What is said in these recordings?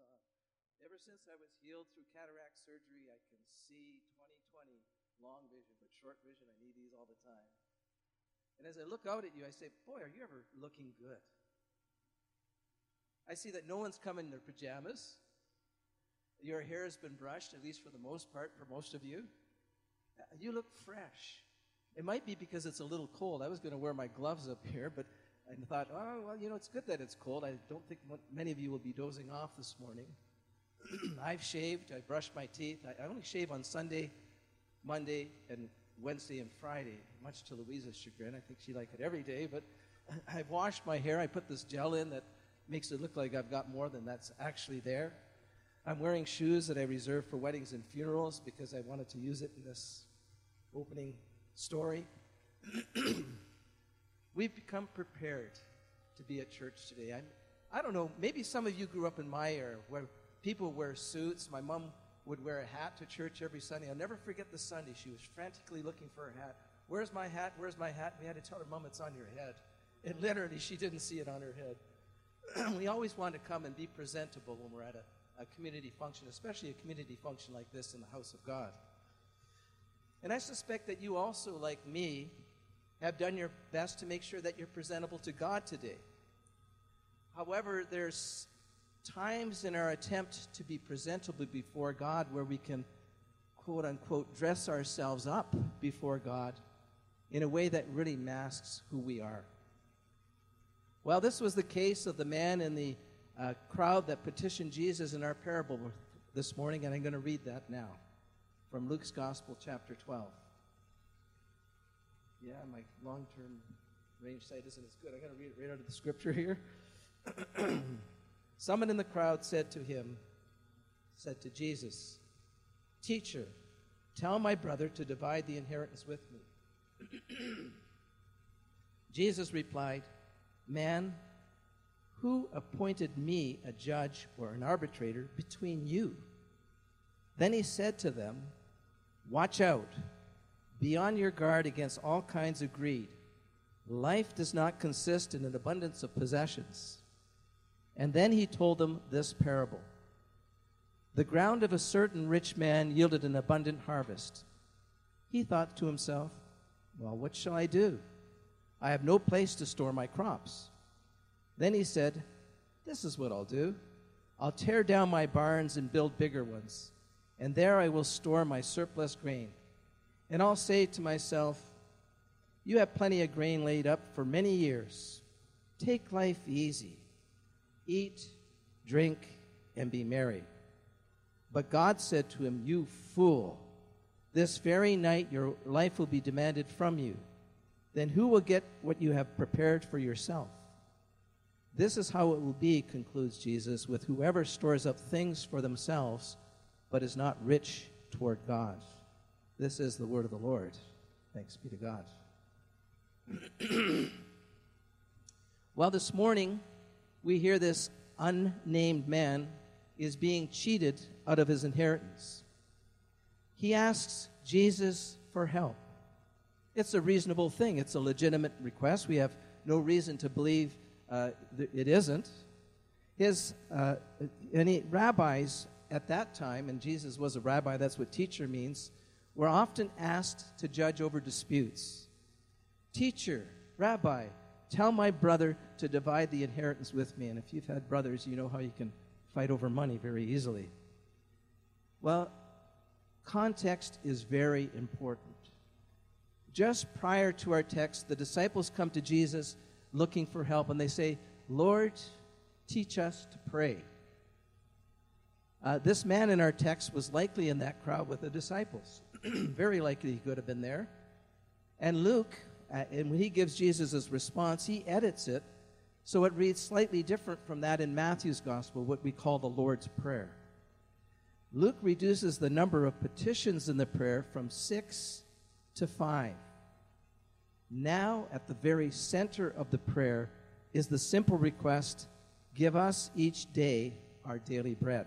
on. Ever since I was healed through cataract surgery, I can see 2020 long vision, but short vision, I need these all the time. And as I look out at you, I say, Boy, are you ever looking good? I see that no one's come in their pajamas. Your hair has been brushed, at least for the most part, for most of you. Uh, you look fresh. It might be because it's a little cold. I was going to wear my gloves up here, but I thought, oh, well, you know, it's good that it's cold. I don't think many of you will be dozing off this morning. I've shaved, I brushed my teeth. I only shave on Sunday, Monday, and Wednesday and Friday, much to Louise's chagrin. I think she liked it every day, but I've washed my hair. I put this gel in that makes it look like I've got more than that's actually there. I'm wearing shoes that I reserve for weddings and funerals because I wanted to use it in this opening story. We've become prepared to be at church today. I, I don't know, maybe some of you grew up in my era where people wear suits. My mom would wear a hat to church every Sunday. I'll never forget the Sunday. She was frantically looking for a hat. Where's my hat? Where's my hat? We had to tell her, Mom, it's on your head. And literally, she didn't see it on her head. we always want to come and be presentable when we're at a, a community function, especially a community function like this in the house of God. And I suspect that you also, like me, have done your best to make sure that you're presentable to God today. However, there's times in our attempt to be presentable before God where we can, quote unquote, dress ourselves up before God in a way that really masks who we are. Well, this was the case of the man in the uh, crowd that petitioned Jesus in our parable this morning, and I'm going to read that now from Luke's Gospel, chapter 12. Yeah, my long term range sight isn't as good. I gotta read it right out of the scripture here. Someone in the crowd said to him, said to Jesus, Teacher, tell my brother to divide the inheritance with me. Jesus replied, Man, who appointed me a judge or an arbitrator between you? Then he said to them, Watch out. Be on your guard against all kinds of greed. Life does not consist in an abundance of possessions. And then he told them this parable The ground of a certain rich man yielded an abundant harvest. He thought to himself, Well, what shall I do? I have no place to store my crops. Then he said, This is what I'll do. I'll tear down my barns and build bigger ones, and there I will store my surplus grain. And I'll say to myself, You have plenty of grain laid up for many years. Take life easy. Eat, drink, and be merry. But God said to him, You fool, this very night your life will be demanded from you then who will get what you have prepared for yourself? This is how it will be, concludes Jesus, with whoever stores up things for themselves, but is not rich toward God. This is the word of the Lord. Thanks be to God. well, this morning, we hear this unnamed man is being cheated out of his inheritance. He asks Jesus for help. It's a reasonable thing. It's a legitimate request. We have no reason to believe uh, it isn't. His uh, any rabbis at that time, and Jesus was a rabbi. That's what teacher means. Were often asked to judge over disputes. Teacher, rabbi, tell my brother to divide the inheritance with me. And if you've had brothers, you know how you can fight over money very easily. Well, context is very important. Just prior to our text, the disciples come to Jesus looking for help, and they say, Lord, teach us to pray. Uh, this man in our text was likely in that crowd with the disciples. Very likely he could have been there. And Luke, uh, and when he gives Jesus' response, he edits it so it reads slightly different from that in Matthew's gospel, what we call the Lord's Prayer. Luke reduces the number of petitions in the prayer from six to 5. Now, at the very center of the prayer is the simple request give us each day our daily bread.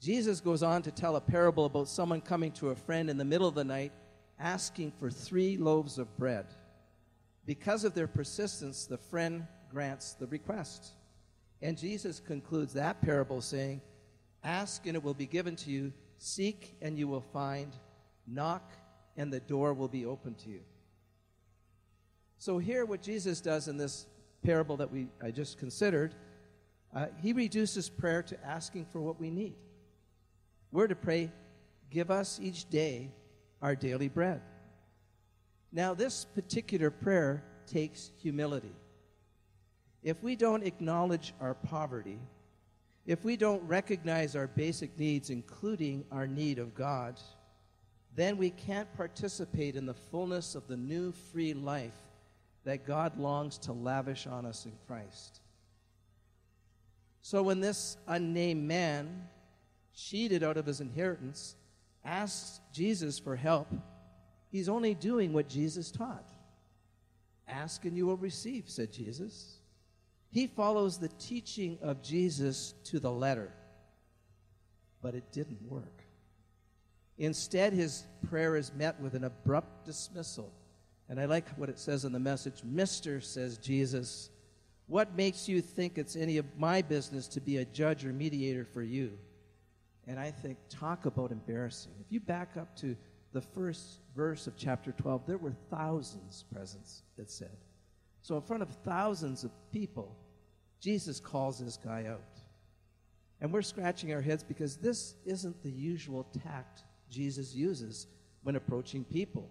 Jesus goes on to tell a parable about someone coming to a friend in the middle of the night asking for three loaves of bread. Because of their persistence, the friend grants the request. And Jesus concludes that parable saying, Ask and it will be given to you, seek and you will find, knock and the door will be open to you. So, here, what Jesus does in this parable that we, I just considered, uh, he reduces prayer to asking for what we need. We're to pray, Give us each day our daily bread. Now, this particular prayer takes humility. If we don't acknowledge our poverty, if we don't recognize our basic needs, including our need of God, then we can't participate in the fullness of the new free life that God longs to lavish on us in Christ. So when this unnamed man, cheated out of his inheritance, asks Jesus for help, he's only doing what Jesus taught. Ask and you will receive, said Jesus. He follows the teaching of Jesus to the letter, but it didn't work. Instead, his prayer is met with an abrupt dismissal. And I like what it says in the message Mister, says Jesus, what makes you think it's any of my business to be a judge or mediator for you? And I think, talk about embarrassing. If you back up to the first verse of chapter 12, there were thousands present, it said. So, in front of thousands of people, Jesus calls this guy out. And we're scratching our heads because this isn't the usual tact Jesus uses when approaching people.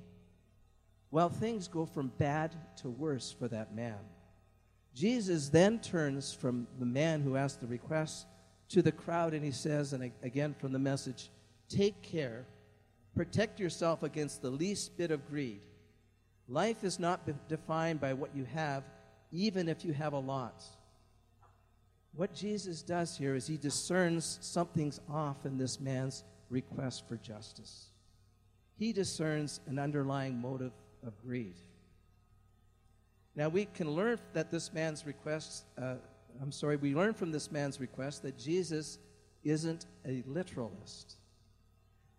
Well, things go from bad to worse for that man. Jesus then turns from the man who asked the request to the crowd and he says, and again from the message, take care, protect yourself against the least bit of greed. Life is not defined by what you have, even if you have a lot. What Jesus does here is he discerns something's off in this man's request for justice. He discerns an underlying motive of greed. Now, we can learn that this man's request, uh, I'm sorry, we learn from this man's request that Jesus isn't a literalist.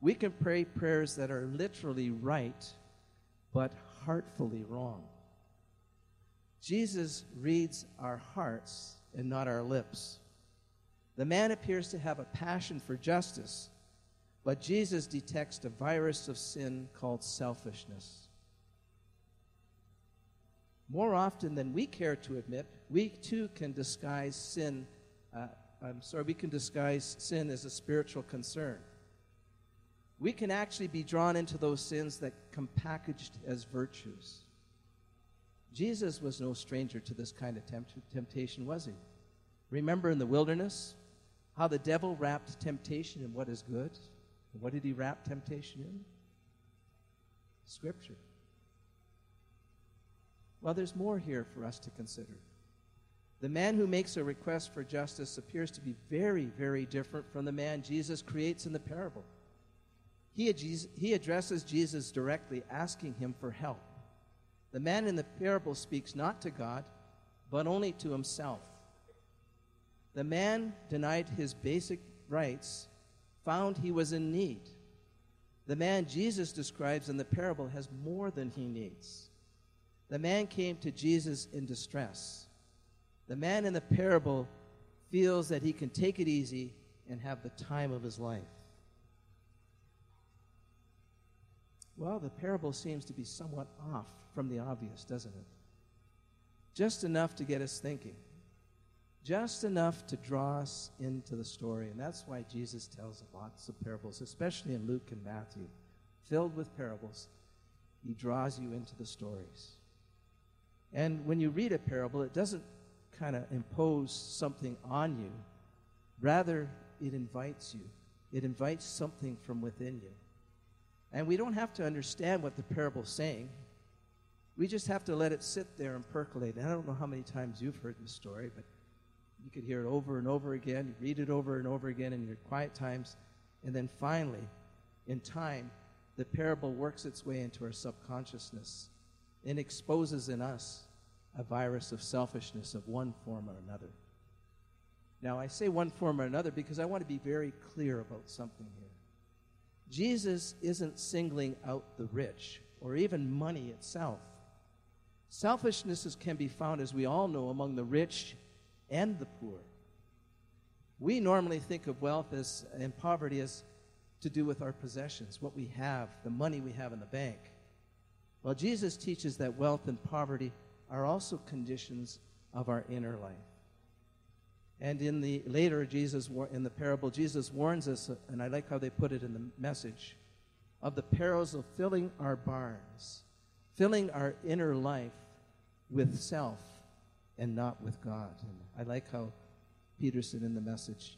We can pray prayers that are literally right, but heartfully wrong. Jesus reads our hearts and not our lips. The man appears to have a passion for justice, but Jesus detects a virus of sin called selfishness. More often than we care to admit, we too can disguise sin. Uh, I'm sorry, we can disguise sin as a spiritual concern. We can actually be drawn into those sins that come packaged as virtues. Jesus was no stranger to this kind of tempt- temptation, was he? Remember in the wilderness how the devil wrapped temptation in what is good? What did he wrap temptation in? Scripture. Well, there's more here for us to consider. The man who makes a request for justice appears to be very, very different from the man Jesus creates in the parable. He, he addresses Jesus directly, asking him for help. The man in the parable speaks not to God, but only to himself. The man denied his basic rights, found he was in need. The man Jesus describes in the parable has more than he needs. The man came to Jesus in distress. The man in the parable feels that he can take it easy and have the time of his life. Well, the parable seems to be somewhat off from the obvious, doesn't it? Just enough to get us thinking, just enough to draw us into the story. And that's why Jesus tells lots of parables, especially in Luke and Matthew, filled with parables. He draws you into the stories. And when you read a parable, it doesn't kind of impose something on you, rather, it invites you. It invites something from within you. And we don't have to understand what the parable's saying. We just have to let it sit there and percolate. And I don't know how many times you've heard this story, but you could hear it over and over again. You read it over and over again in your quiet times. And then finally, in time, the parable works its way into our subconsciousness and exposes in us a virus of selfishness of one form or another. Now, I say one form or another because I want to be very clear about something here. Jesus isn't singling out the rich or even money itself. Selfishness can be found, as we all know, among the rich and the poor. We normally think of wealth as, and poverty as to do with our possessions, what we have, the money we have in the bank. Well, Jesus teaches that wealth and poverty are also conditions of our inner life. And in the later Jesus in the parable, Jesus warns us, uh, and I like how they put it in the message, of the perils of filling our barns, filling our inner life with self and not with God. And I like how Peterson in the message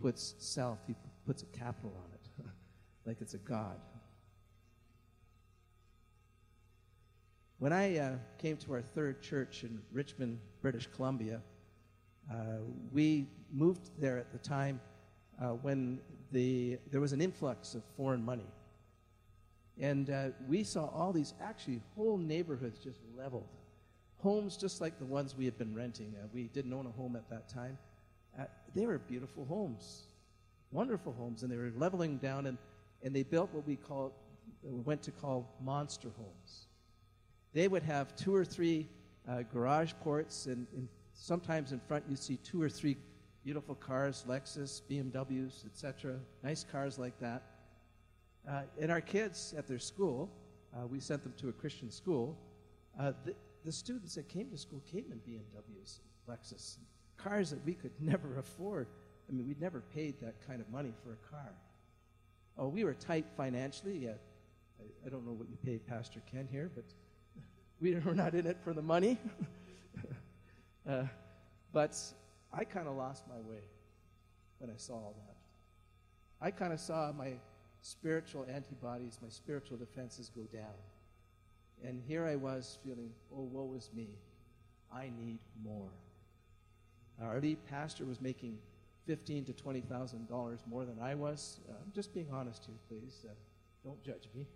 puts self, he puts a capital on it, like it's a God. When I uh, came to our third church in Richmond, British Columbia, uh, we moved there at the time uh, when the, there was an influx of foreign money. And uh, we saw all these, actually, whole neighborhoods just leveled. Homes just like the ones we had been renting. Uh, we didn't own a home at that time. Uh, they were beautiful homes, wonderful homes, and they were leveling down, and, and they built what we call, went to call monster homes they would have two or three uh, garage ports, and, and, sometimes in front you'd see two or three beautiful cars, Lexus, BMWs, etc., nice cars like that. Uh, and our kids at their school, uh, we sent them to a Christian school. Uh, the, the, students that came to school came in BMWs, Lexus, cars that we could never afford. I mean, we'd never paid that kind of money for a car. Oh, we were tight financially. Yeah, I, I don't know what you paid Pastor Ken here, but we were not in it for the money. uh, but I kind of lost my way when I saw all that. I kind of saw my spiritual antibodies, my spiritual defenses go down. And here I was feeling, oh, woe is me. I need more. Our lead pastor was making fifteen to twenty thousand dollars more than I was. Uh, I'm just being honest here, please. Uh, don't judge me.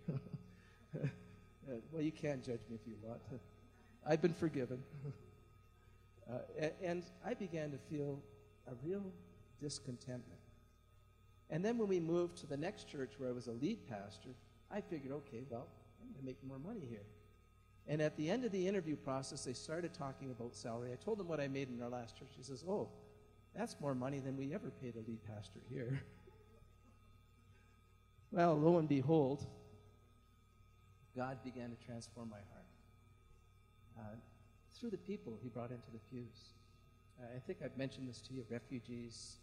Uh, well, you can't judge me if you want. I've been forgiven. uh, and, and I began to feel a real discontentment. And then when we moved to the next church where I was a lead pastor, I figured, okay, well, I'm going to make more money here. And at the end of the interview process, they started talking about salary. I told them what I made in our last church. He says, oh, that's more money than we ever paid a lead pastor here. well, lo and behold, God began to transform my heart. Uh, through the people he brought into the pews. Uh, I think I've mentioned this to you refugees,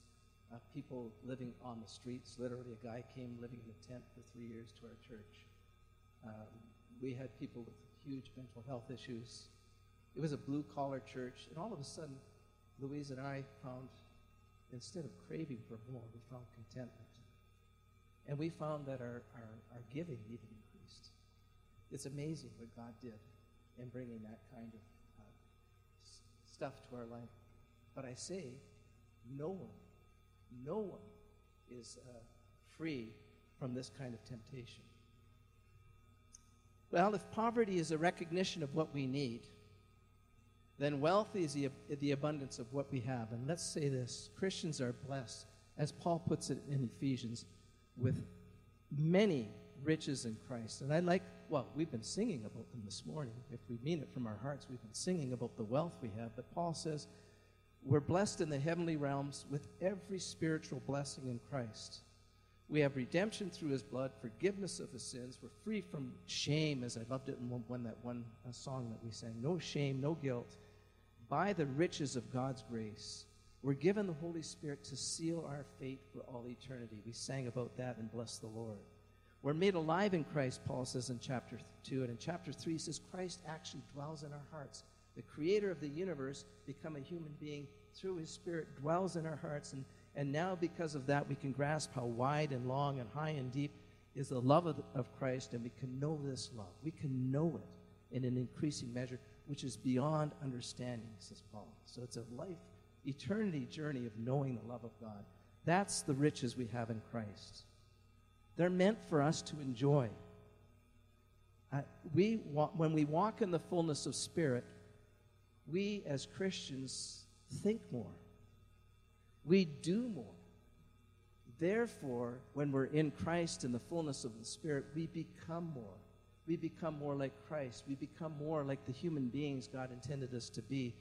uh, people living on the streets. Literally, a guy came living in a tent for three years to our church. Um, we had people with huge mental health issues. It was a blue collar church, and all of a sudden, Louise and I found, instead of craving for more, we found contentment. And we found that our, our, our giving even it's amazing what God did in bringing that kind of uh, stuff to our life. But I say, no one, no one is uh, free from this kind of temptation. Well, if poverty is a recognition of what we need, then wealth is the, the abundance of what we have. And let's say this Christians are blessed, as Paul puts it in Ephesians, with many riches in Christ. And I like, well, we've been singing about them this morning. If we mean it from our hearts, we've been singing about the wealth we have. But Paul says, we're blessed in the heavenly realms with every spiritual blessing in Christ. We have redemption through his blood, forgiveness of his sins. We're free from shame, as I loved it in one, one that one uh, song that we sang. No shame, no guilt. By the riches of God's grace, we're given the Holy Spirit to seal our fate for all eternity. We sang about that and bless the Lord. We're made alive in Christ, Paul says in chapter 2. And in chapter 3, he says, Christ actually dwells in our hearts. The creator of the universe, become a human being through his spirit, dwells in our hearts. And, and now, because of that, we can grasp how wide and long and high and deep is the love of, of Christ, and we can know this love. We can know it in an increasing measure, which is beyond understanding, says Paul. So it's a life, eternity journey of knowing the love of God. That's the riches we have in Christ. They're meant for us to enjoy. We when we walk in the fullness of Spirit, we as Christians think more. We do more. Therefore, when we're in Christ in the fullness of the Spirit, we become more. We become more like Christ. We become more like the human beings God intended us to be.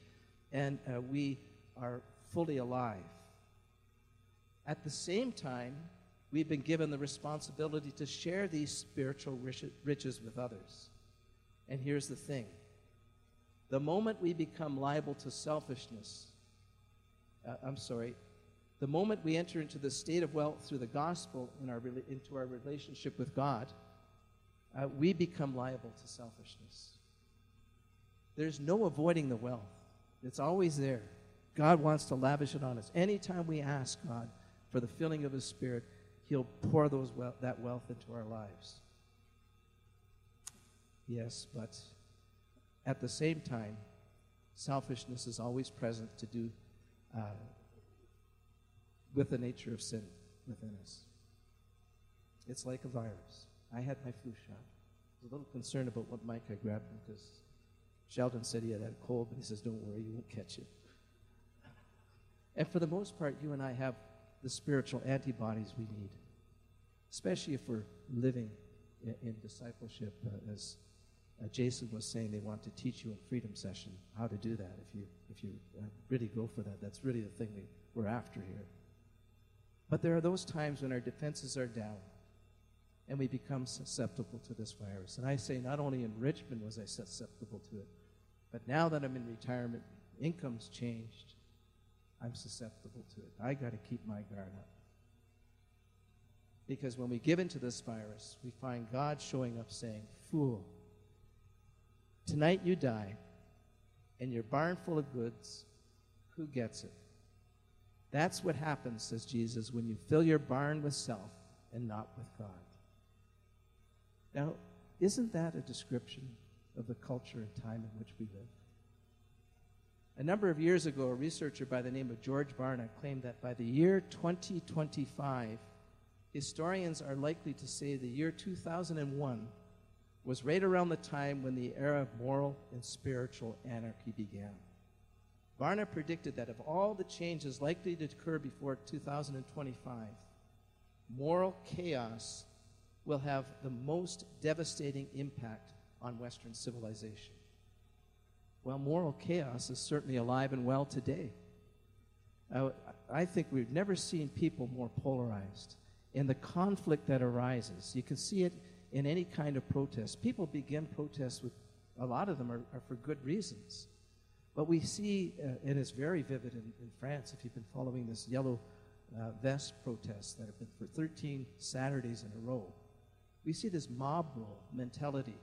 And uh, we are fully alive. At the same time, we've been given the responsibility to share these spiritual riches with others. And here's the thing the moment we become liable to selfishness, uh, I'm sorry, the moment we enter into the state of wealth through the gospel in our, into our relationship with God, uh, we become liable to selfishness. There's no avoiding the wealth, it's always there. God wants to lavish it on us. Anytime we ask God for the filling of His Spirit, He'll pour those that wealth into our lives. Yes, but at the same time, selfishness is always present to do uh, with the nature of sin within us. It's like a virus. I had my flu shot. I was a little concerned about what mic I grabbed because Sheldon said he had a cold, but he says, Don't worry, you won't catch it. And for the most part, you and I have the spiritual antibodies we need, especially if we're living in, in discipleship. Uh, as uh, Jason was saying, they want to teach you in Freedom Session how to do that. If you, if you uh, really go for that, that's really the thing we, we're after here. But there are those times when our defenses are down and we become susceptible to this virus. And I say, not only in Richmond was I susceptible to it, but now that I'm in retirement, income's changed. I'm susceptible to it. I got to keep my guard up. Because when we give into this virus, we find God showing up saying, Fool, tonight you die, and your barn full of goods, who gets it? That's what happens, says Jesus, when you fill your barn with self and not with God. Now, isn't that a description of the culture and time in which we live? A number of years ago, a researcher by the name of George Barna claimed that by the year 2025, historians are likely to say the year 2001 was right around the time when the era of moral and spiritual anarchy began. Barna predicted that of all the changes likely to occur before 2025, moral chaos will have the most devastating impact on Western civilization. Well, moral chaos is certainly alive and well today. Uh, I think we've never seen people more polarized. In the conflict that arises, you can see it in any kind of protest. People begin protests with, a lot of them are, are for good reasons. But we see, uh, and it's very vivid in, in, France, if you've been following this yellow uh, vest protests that have been for 13 Saturdays in a row. We see this mob rule mentality.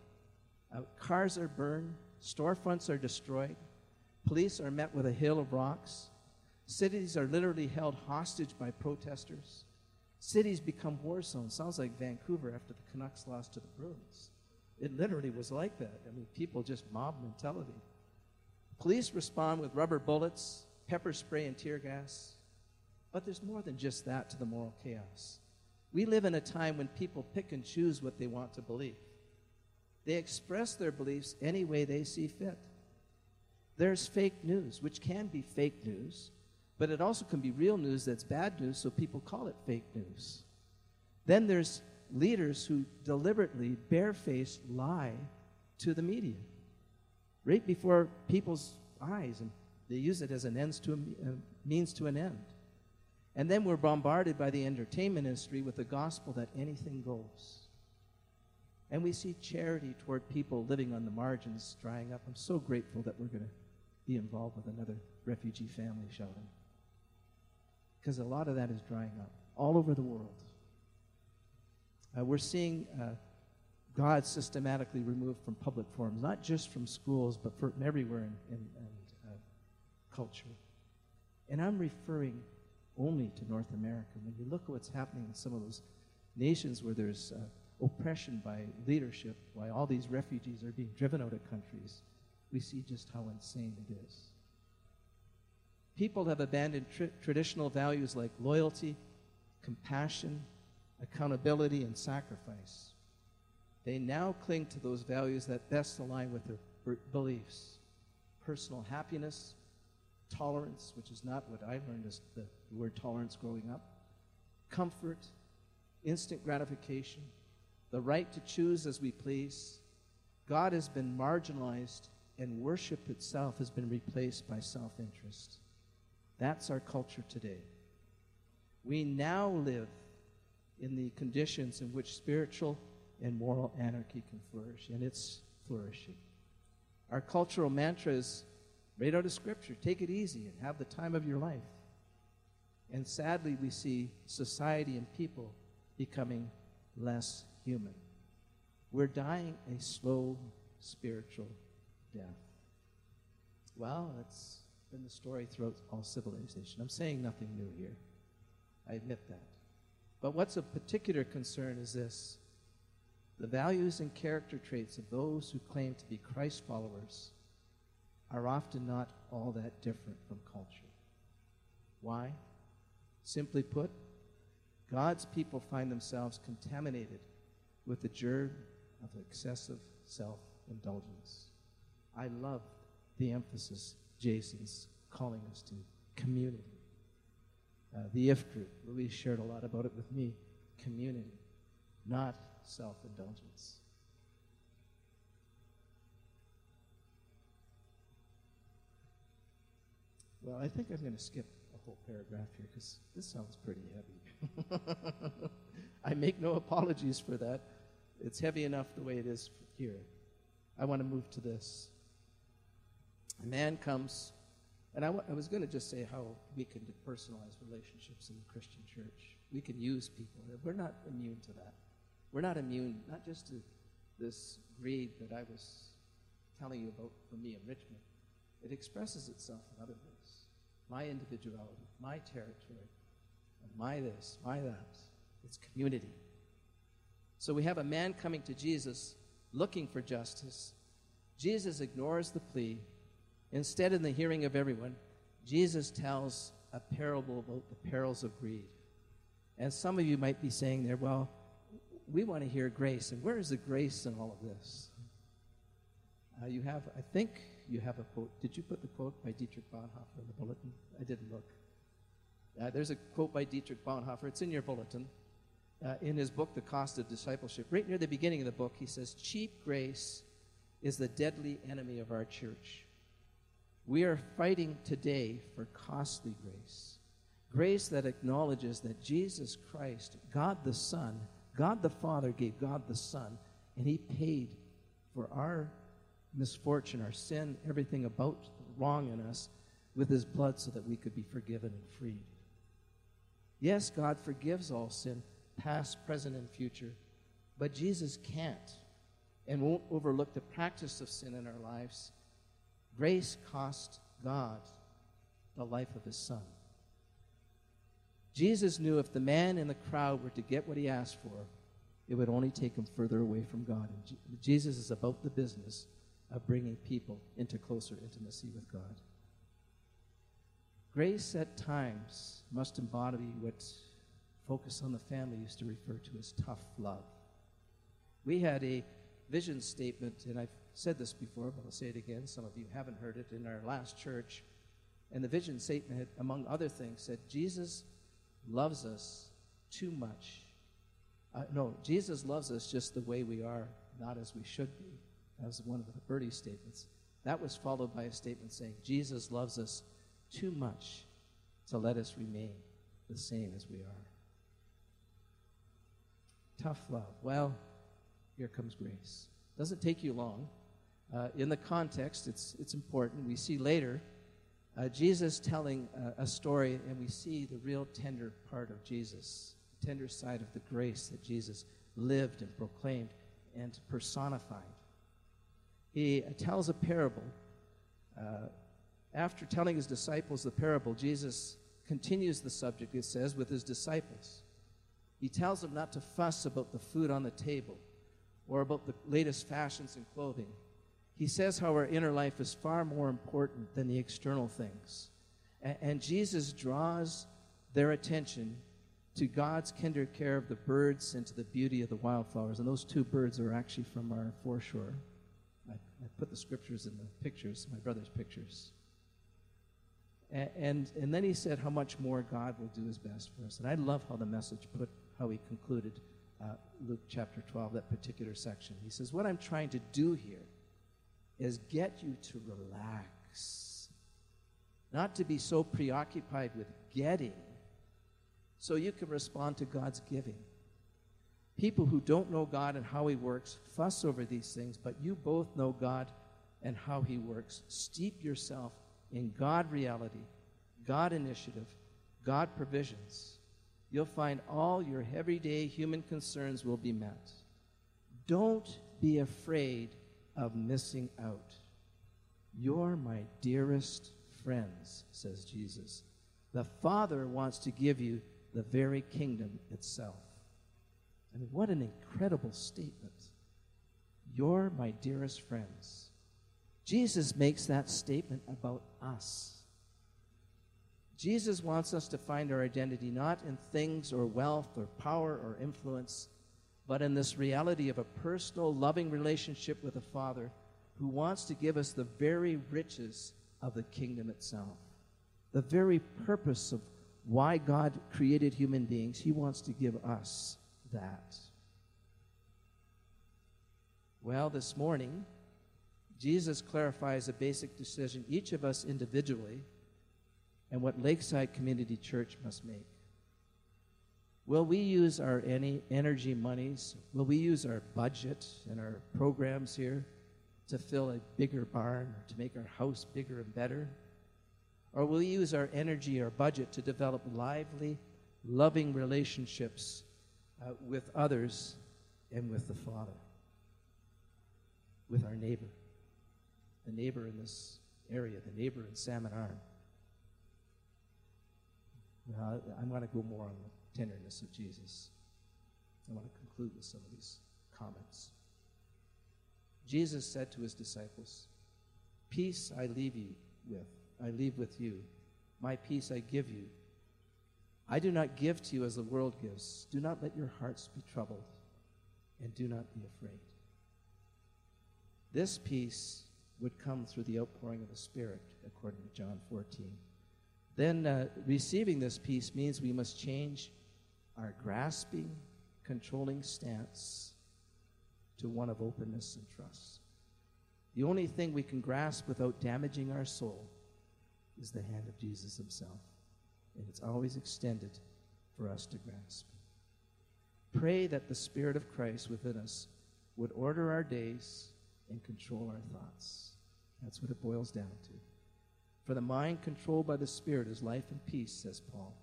Uh, cars are burned, Storefronts are destroyed. Police are met with a hill of rocks. Cities are literally held hostage by protesters. Cities become war zones. Sounds like Vancouver after the Canucks lost to the Bruins. It literally was like that. I mean, people just mob mentality. Police respond with rubber bullets, pepper spray, and tear gas. But there's more than just that to the moral chaos. We live in a time when people pick and choose what they want to believe. They express their beliefs any way they see fit. There's fake news, which can be fake news, but it also can be real news that's bad news, so people call it fake news. Then there's leaders who deliberately, barefaced lie to the media right before people's eyes, and they use it as an ends to a, a uh, means to an end. And then we're bombarded by the entertainment industry with the gospel that anything goes. And we see charity toward people living on the margins drying up. I'm so grateful that we're going to be involved with another refugee family, Sheldon. Because a lot of that is drying up all over the world. Uh, we're seeing uh, God systematically removed from public forums, not just from schools, but from everywhere in, in, in uh, culture. And I'm referring only to North America. When you look at what's happening in some of those nations where there's uh, oppression by leadership, why all these refugees are being driven out of countries, we see just how insane it is. People have abandoned traditional values like loyalty, compassion, accountability, and sacrifice. They now cling to those values that best align with their beliefs personal happiness, tolerance, which is not what I learned as the word tolerance growing up, comfort, instant gratification, the right to choose as we please, God has been marginalized and worship itself has been replaced by self interest. That's our culture today. We now live in the conditions in which spiritual and moral anarchy can flourish, and it's flourishing. Our cultural mantra is right out of Scripture take it easy and have the time of your life. And sadly, we see society and people becoming less human. We're dying a slow spiritual death. Well, that's been the story throughout all civilization. I'm saying nothing new here. I admit that. But what's of particular concern is this the values and character traits of those who claim to be Christ followers are often not all that different from culture. Why? Simply put, God's people find themselves contaminated with the germ of excessive self indulgence. I love the emphasis Jason's calling us to community. Uh, the if group, Louise shared a lot about it with me. Community, not self indulgence. Well, I think I'm going to skip a whole paragraph here because this sounds pretty heavy. I make no apologies for that. It's heavy enough the way it is here. I want to move to this. A man comes, and I, w- I was going to just say how we can personalize relationships in the Christian church. We can use people. We're not immune to that. We're not immune, not just to this greed that I was telling you about for me in Richmond. It expresses itself in other ways. My individuality, my territory, my this, my that. It's community. So we have a man coming to Jesus looking for justice. Jesus ignores the plea. Instead, in the hearing of everyone, Jesus tells a parable about the perils of greed. And some of you might be saying there, well, we want to hear grace. And where is the grace in all of this? Uh, you have, I think you have a quote. Did you put the quote by Dietrich Bonhoeffer in the bulletin? I didn't look. Uh, there's a quote by Dietrich Bonhoeffer. It's in your bulletin. Uh, in his book, The Cost of Discipleship, right near the beginning of the book, he says, Cheap grace is the deadly enemy of our church. We are fighting today for costly grace. Grace that acknowledges that Jesus Christ, God the Son, God the Father gave God the Son, and He paid for our misfortune, our sin, everything about wrong in us with His blood so that we could be forgiven and freed. Yes, God forgives all sin, past, present, and future, but Jesus can't and won't overlook the practice of sin in our lives. Grace cost God the life of His Son. Jesus knew if the man in the crowd were to get what he asked for, it would only take him further away from God. And Jesus is about the business of bringing people into closer intimacy with God. Grace at times must embody what Focus on the Family used to refer to as tough love. We had a vision statement, and I've said this before, but I'll say it again. Some of you haven't heard it in our last church. And the vision statement, among other things, said, Jesus loves us too much. Uh, no, Jesus loves us just the way we are, not as we should be. That was one of the Birdie statements. That was followed by a statement saying, Jesus loves us too much to let us remain the same as we are. Tough love. Well, here comes grace. Doesn't take you long. Uh, in the context, it's, it's important. We see later uh, Jesus telling a, a story, and we see the real tender part of Jesus, the tender side of the grace that Jesus lived and proclaimed and personified. He uh, tells a parable. Uh, after telling his disciples the parable, Jesus continues the subject, it says, with his disciples. He tells them not to fuss about the food on the table or about the latest fashions in clothing. He says how our inner life is far more important than the external things. And, and Jesus draws their attention to God's tender care of the birds and to the beauty of the wildflowers. And those two birds are actually from our foreshore. I, I put the scriptures in the pictures, my brother's pictures. And, and, and then he said how much more God will do his best for us. And I love how the message put, how he concluded uh, Luke chapter 12, that particular section. He says, What I'm trying to do here is get you to relax, not to be so preoccupied with getting so you can respond to God's giving. People who don't know God and how He works fuss over these things, but you both know God and how He works. Steep yourself in God reality, God initiative, God provisions. You'll find all your everyday human concerns will be met. Don't be afraid of missing out. You're my dearest friends, says Jesus. The Father wants to give you the very kingdom itself. I mean, what an incredible statement. You're my dearest friends. Jesus makes that statement about us. Jesus wants us to find our identity not in things or wealth or power or influence, but in this reality of a personal, loving relationship with a Father who wants to give us the very riches of the kingdom itself. The very purpose of why God created human beings, He wants to give us that. Well, this morning, Jesus clarifies a basic decision each of us individually and what Lakeside Community Church must make. Will we use our any energy monies? Will we use our budget and our programs here to fill a bigger barn to make our house bigger and better? Or will we use our energy, our budget to develop lively, loving relationships uh, with others and with the Father, with our neighbor, the neighbor in this area, the neighbor in Salmon Arm? Now, I want to go more on the tenderness of Jesus. I want to conclude with some of these comments. Jesus said to his disciples, Peace I leave you with, I leave with you. My peace I give you. I do not give to you as the world gives. Do not let your hearts be troubled, and do not be afraid. This peace would come through the outpouring of the Spirit, according to John 14 then uh, receiving this peace means we must change our grasping, controlling stance to one of openness and trust. The only thing we can grasp without damaging our soul is the hand of Jesus himself. And it's always extended for us to grasp. Pray that the Spirit of Christ within us would order our days and control our thoughts. That's what it boils down to. For the mind controlled by the Spirit is life and peace, says Paul.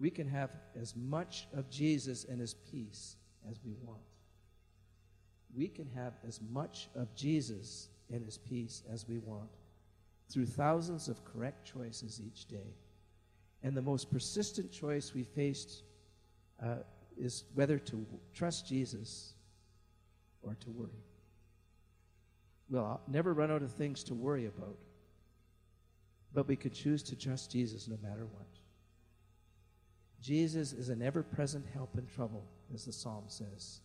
We can have as much of Jesus and his peace as we want. We can have as much of Jesus and his peace as we want through thousands of correct choices each day. And the most persistent choice we faced uh, is whether to trust Jesus or to worry. We'll never run out of things to worry about. But we could choose to trust Jesus no matter what. Jesus is an ever present help in trouble, as the psalm says.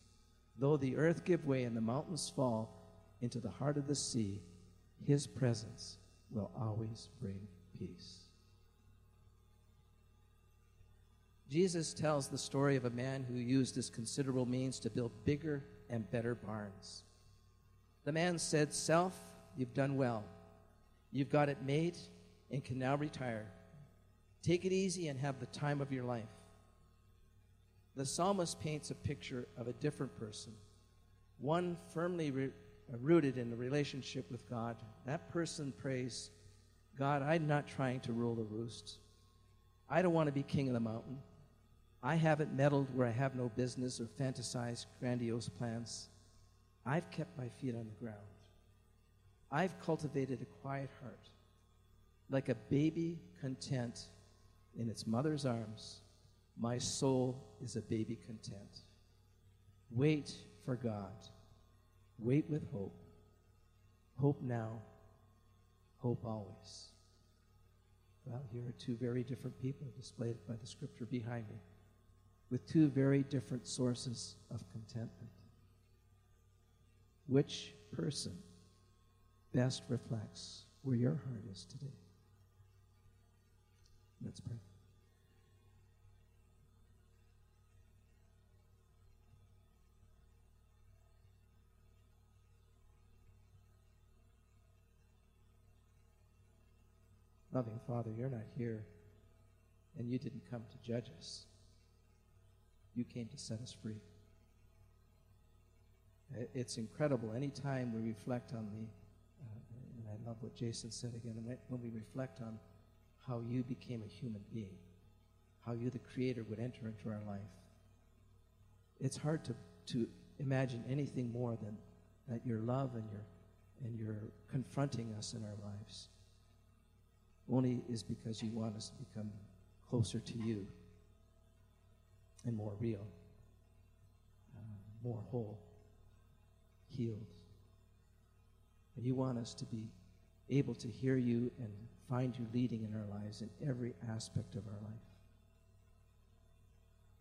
Though the earth give way and the mountains fall into the heart of the sea, his presence will always bring peace. Jesus tells the story of a man who used his considerable means to build bigger and better barns. The man said, Self, you've done well. You've got it made, and can now retire. Take it easy and have the time of your life. The psalmist paints a picture of a different person, one firmly re- uh, rooted in a relationship with God. That person prays, God, I'm not trying to rule the roost. I don't want to be king of the mountain. I haven't meddled where I have no business or fantasized grandiose plans. I've kept my feet on the ground. I've cultivated a quiet heart like a baby content in its mother's arms, my soul is a baby content. Wait for God. Wait with hope. Hope now. Hope always. Well, here are two very different people displayed by the scripture behind me with two very different sources of contentment. Which person best reflects where your heart is today? Let's pray. Loving Father, you're not here And you didn't come to judge us, you came to set us free. It's incredible. Anytime we reflect on the, uh, and I love what Jason said again, when we reflect on how you became a human being, how you, the Creator, would enter into our life, it's hard to, to imagine anything more than that your love and your and you're confronting us in our lives only is because you want us to become closer to you and more real, uh, more whole, healed. And you want us to be able to hear you and find you leading in our lives in every aspect of our life.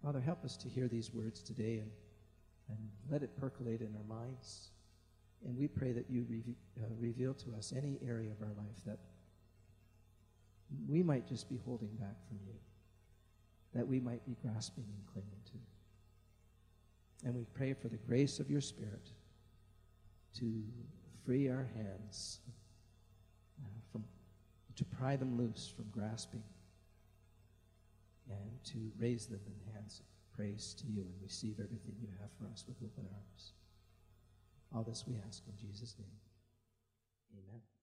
Father, help us to hear these words today and, and let it percolate in our minds. And we pray that you re- uh, reveal to us any area of our life that we might just be holding back from you, that we might be grasping and clinging to. And we pray for the grace of your Spirit to free our hands to pry them loose from grasping and to raise them in hands of praise to you and receive everything you have for us with open arms. All this we ask in Jesus' name. Amen.